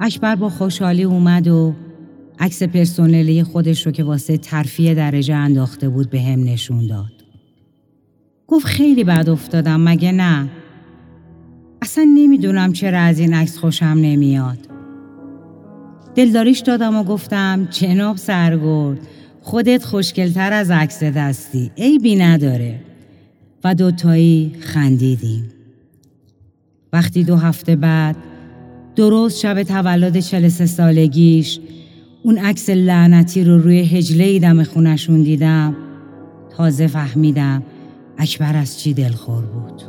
اکبر با خوشحالی اومد و عکس پرسونلی خودش رو که واسه ترفیع درجه انداخته بود به هم نشون داد. گفت خیلی بد افتادم مگه نه؟ اصلا نمی‌دونم چرا از این عکس خوشم نمیاد. دلداریش دادم و گفتم جناب سرگرد خودت خوشگلتر از عکس دستی عیبی نداره و دوتایی خندیدیم وقتی دو هفته بعد درست شب تولد 43 سالگیش. اون عکس لعنتی رو روی هجله دم خونشون دیدم. تازه فهمیدم اکبر از چی دلخور بود.